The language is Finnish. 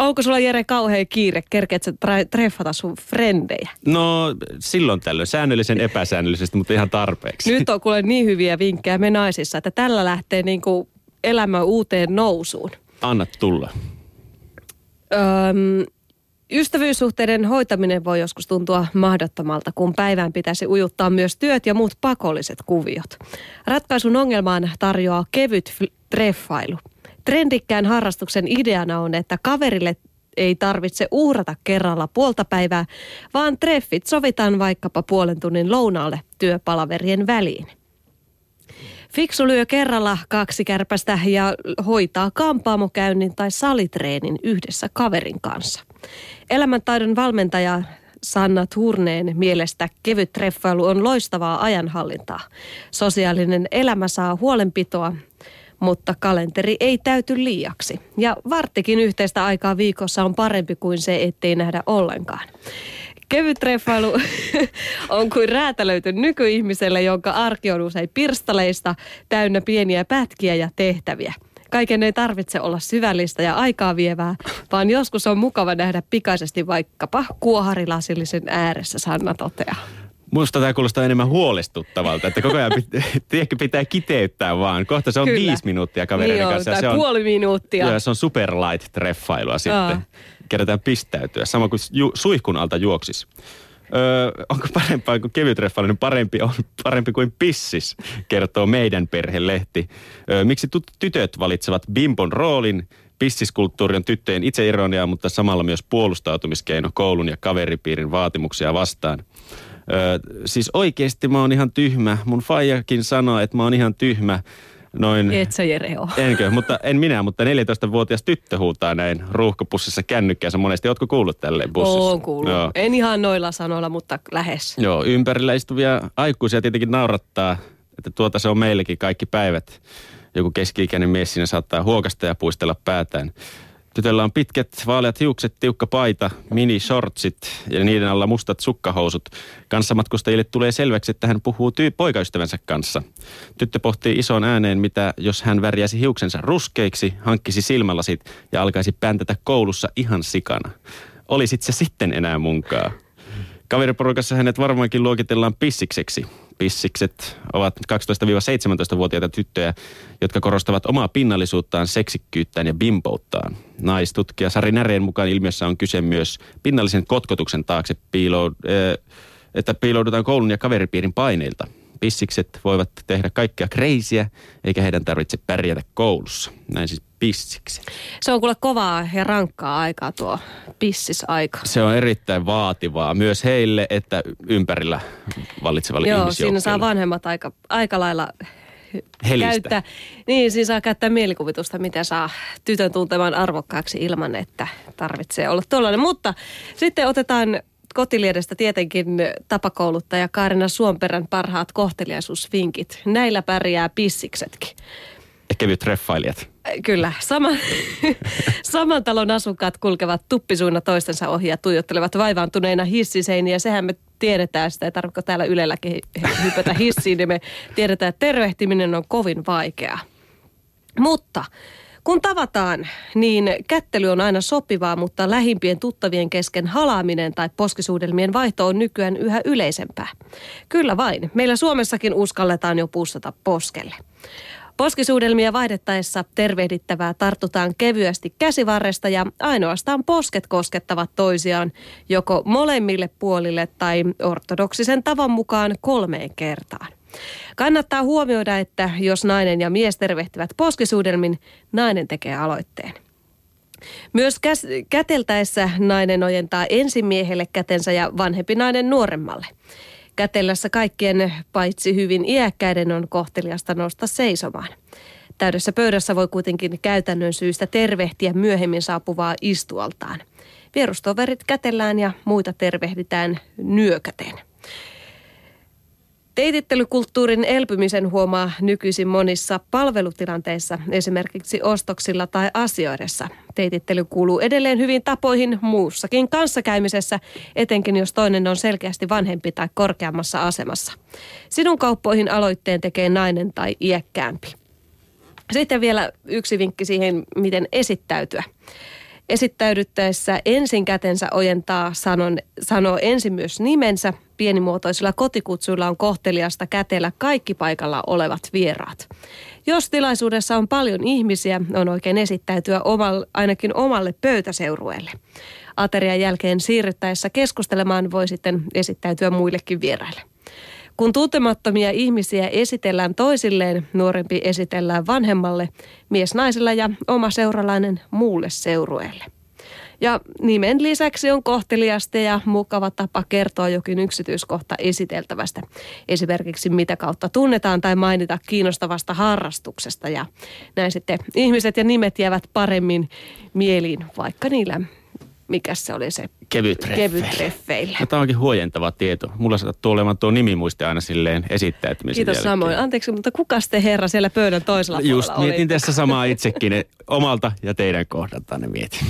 Onko sulla Jere kauhean kiire? Kerkeet sä treffata sun frendejä? No silloin tällöin, säännöllisen epäsäännöllisesti, mutta ihan tarpeeksi. Nyt on kuule niin hyviä vinkkejä me naisissa, että tällä lähtee niinku elämä uuteen nousuun. Anna tulla. Öm, Ystävyyssuhteiden hoitaminen voi joskus tuntua mahdottomalta, kun päivään pitäisi ujuttaa myös työt ja muut pakolliset kuviot. Ratkaisun ongelmaan tarjoaa kevyt treffailu. Trendikkään harrastuksen ideana on, että kaverille ei tarvitse uhrata kerralla puolta päivää, vaan treffit sovitaan vaikkapa puolen tunnin lounaalle työpalaverien väliin. Fiksu lyö kerralla kaksi kärpästä ja hoitaa kampaamokäynnin tai salitreenin yhdessä kaverin kanssa. Elämäntaidon valmentaja Sanna Turneen mielestä kevyt treffailu on loistavaa ajanhallintaa. Sosiaalinen elämä saa huolenpitoa, mutta kalenteri ei täyty liiaksi. Ja varttikin yhteistä aikaa viikossa on parempi kuin se, ettei nähdä ollenkaan. Kevyt treffailu on kuin räätälöity nykyihmiselle, jonka arki on usein pirstaleista, täynnä pieniä pätkiä ja tehtäviä. Kaiken ei tarvitse olla syvällistä ja aikaa vievää, vaan joskus on mukava nähdä pikaisesti vaikkapa kuoharilasillisen ääressä, Sanna toteaa. Musta tämä kuulostaa enemmän huolestuttavalta, että koko ajan pitää, pitää kiteyttää vaan. Kohta se on Kyllä. viisi minuuttia kaverin niin kanssa. se on puoli minuuttia. Joo, se on super light treffailua sitten. Aa. Kerätään pistäytyä, sama kuin ju, suihkun alta juoksis. Öö, onko parempaa kuin kevyt treffailu, niin parempi on parempi kuin pissis, kertoo meidän perhelehti. Öö, miksi tytöt valitsevat bimbon roolin? Pissiskulttuuri on tyttöjen itseironiaa, mutta samalla myös puolustautumiskeino koulun ja kaveripiirin vaatimuksia vastaan. Öö, siis oikeasti mä oon ihan tyhmä. Mun faijakin sanoo, että mä oon ihan tyhmä. Noin, Et sä Jere ole. Enkö, mutta en minä, mutta 14-vuotias tyttö huutaa näin ruuhkapussissa kännykkäänsä monesti. Ootko kuullut tälleen bussissa? Oon kuullut. Joo. En ihan noilla sanoilla, mutta lähes. Joo, ympärillä istuvia aikuisia tietenkin naurattaa, että tuota se on meillekin kaikki päivät. Joku keski-ikäinen mies siinä saattaa huokasta ja puistella päätään. Tytöllä on pitkät vaaleat hiukset, tiukka paita, mini-shortsit ja niiden alla mustat sukkahousut. Kanssamatkustajille tulee selväksi, että hän puhuu tyy- poikaystävänsä kanssa. Tyttö pohtii isoon ääneen, mitä jos hän värjäisi hiuksensa ruskeiksi, hankkisi silmälasit ja alkaisi päntätä koulussa ihan sikana. Olisit se sitten enää munkaa. Kaveriporukassa hänet varmaankin luokitellaan pissikseksi. Pissikset ovat 12-17-vuotiaita tyttöjä, jotka korostavat omaa pinnallisuuttaan, seksikkyyttään ja bimbouttaan. Naistutkija Sari Näreen mukaan ilmiössä on kyse myös pinnallisen kotkotuksen taakse, piilo, että piiloudutaan koulun ja kaveripiirin paineilta – Pissikset voivat tehdä kaikkea kreisiä, eikä heidän tarvitse pärjätä koulussa. Näin siis pissiksi. Se on kuule kovaa ja rankkaa aikaa tuo pissisaika. Se on erittäin vaativaa myös heille, että ympärillä vallitsevalle Joo, siinä saa vanhemmat aika, aika lailla Helistä. käyttää, niin siis saa käyttää mielikuvitusta, mitä saa tytön tuntemaan arvokkaaksi ilman, että tarvitsee olla tuollainen. Mutta sitten otetaan Kotiliedestä tietenkin tapakouluttaja Kaarina Suomperän parhaat kohteliaisuusvinkit. Näillä pärjää pissiksetkin. Ja kevyt treffailijat. Kyllä. Sama, saman talon asukkaat kulkevat tuppisuuna toistensa ohi ja tuijottelevat vaivaantuneina hissiseiniä. Sehän me tiedetään sitä, ei tarvitse täällä Ylelläkin hypätä hissiin, niin me tiedetään, että tervehtiminen on kovin vaikeaa. Mutta kun tavataan, niin kättely on aina sopivaa, mutta lähimpien tuttavien kesken halaaminen tai poskisuudelmien vaihto on nykyään yhä yleisempää. Kyllä vain. Meillä Suomessakin uskalletaan jo pussata poskelle. Poskisuudelmia vaihdettaessa tervehdittävää tartutaan kevyesti käsivarresta ja ainoastaan posket koskettavat toisiaan joko molemmille puolille tai ortodoksisen tavan mukaan kolmeen kertaan. Kannattaa huomioida, että jos nainen ja mies tervehtivät poskisuudelmin, nainen tekee aloitteen. Myös käs- käteltäessä nainen ojentaa ensin miehelle kätensä ja vanhempi nainen nuoremmalle. Kätellässä kaikkien paitsi hyvin iäkkäiden on kohteliasta nousta seisomaan. Täydessä pöydässä voi kuitenkin käytännön syystä tervehtiä myöhemmin saapuvaa istualtaan. Vierustoverit kätellään ja muita tervehditään nyökäten. Teitittelykulttuurin elpymisen huomaa nykyisin monissa palvelutilanteissa, esimerkiksi ostoksilla tai asioidessa. Teitittely kuuluu edelleen hyvin tapoihin muussakin kanssakäymisessä, etenkin jos toinen on selkeästi vanhempi tai korkeammassa asemassa. Sinun kauppoihin aloitteen tekee nainen tai iäkkäämpi. Sitten vielä yksi vinkki siihen, miten esittäytyä. Esittäydyttäessä ensin kätensä ojentaa sanon, sanoo ensin myös nimensä. Pienimuotoisilla kotikutsuilla on kohteliasta kätellä kaikki paikalla olevat vieraat. Jos tilaisuudessa on paljon ihmisiä, on oikein esittäytyä omal, ainakin omalle pöytäseurueelle. Aterian jälkeen siirryttäessä keskustelemaan voi sitten esittäytyä muillekin vieraille. Kun tuntemattomia ihmisiä esitellään toisilleen, nuorempi esitellään vanhemmalle, mies naisella ja oma seuralainen muulle seurueelle. Ja nimen lisäksi on kohteliasta ja mukava tapa kertoa jokin yksityiskohta esiteltävästä. Esimerkiksi mitä kautta tunnetaan tai mainita kiinnostavasta harrastuksesta. Ja näin sitten ihmiset ja nimet jäävät paremmin mieliin, vaikka niillä mikä se oli se kevyt treffeillä. No, tämä onkin huojentava tieto. Mulla sattuu olemaan tuo nimimuisti aina silleen esittäytymisen Kiitos jälkeen. samoin. Anteeksi, mutta kuka sitten herra siellä pöydän toisella Just puolella mietin oli? tässä samaa itsekin, omalta ja teidän kohdaltanne mietin.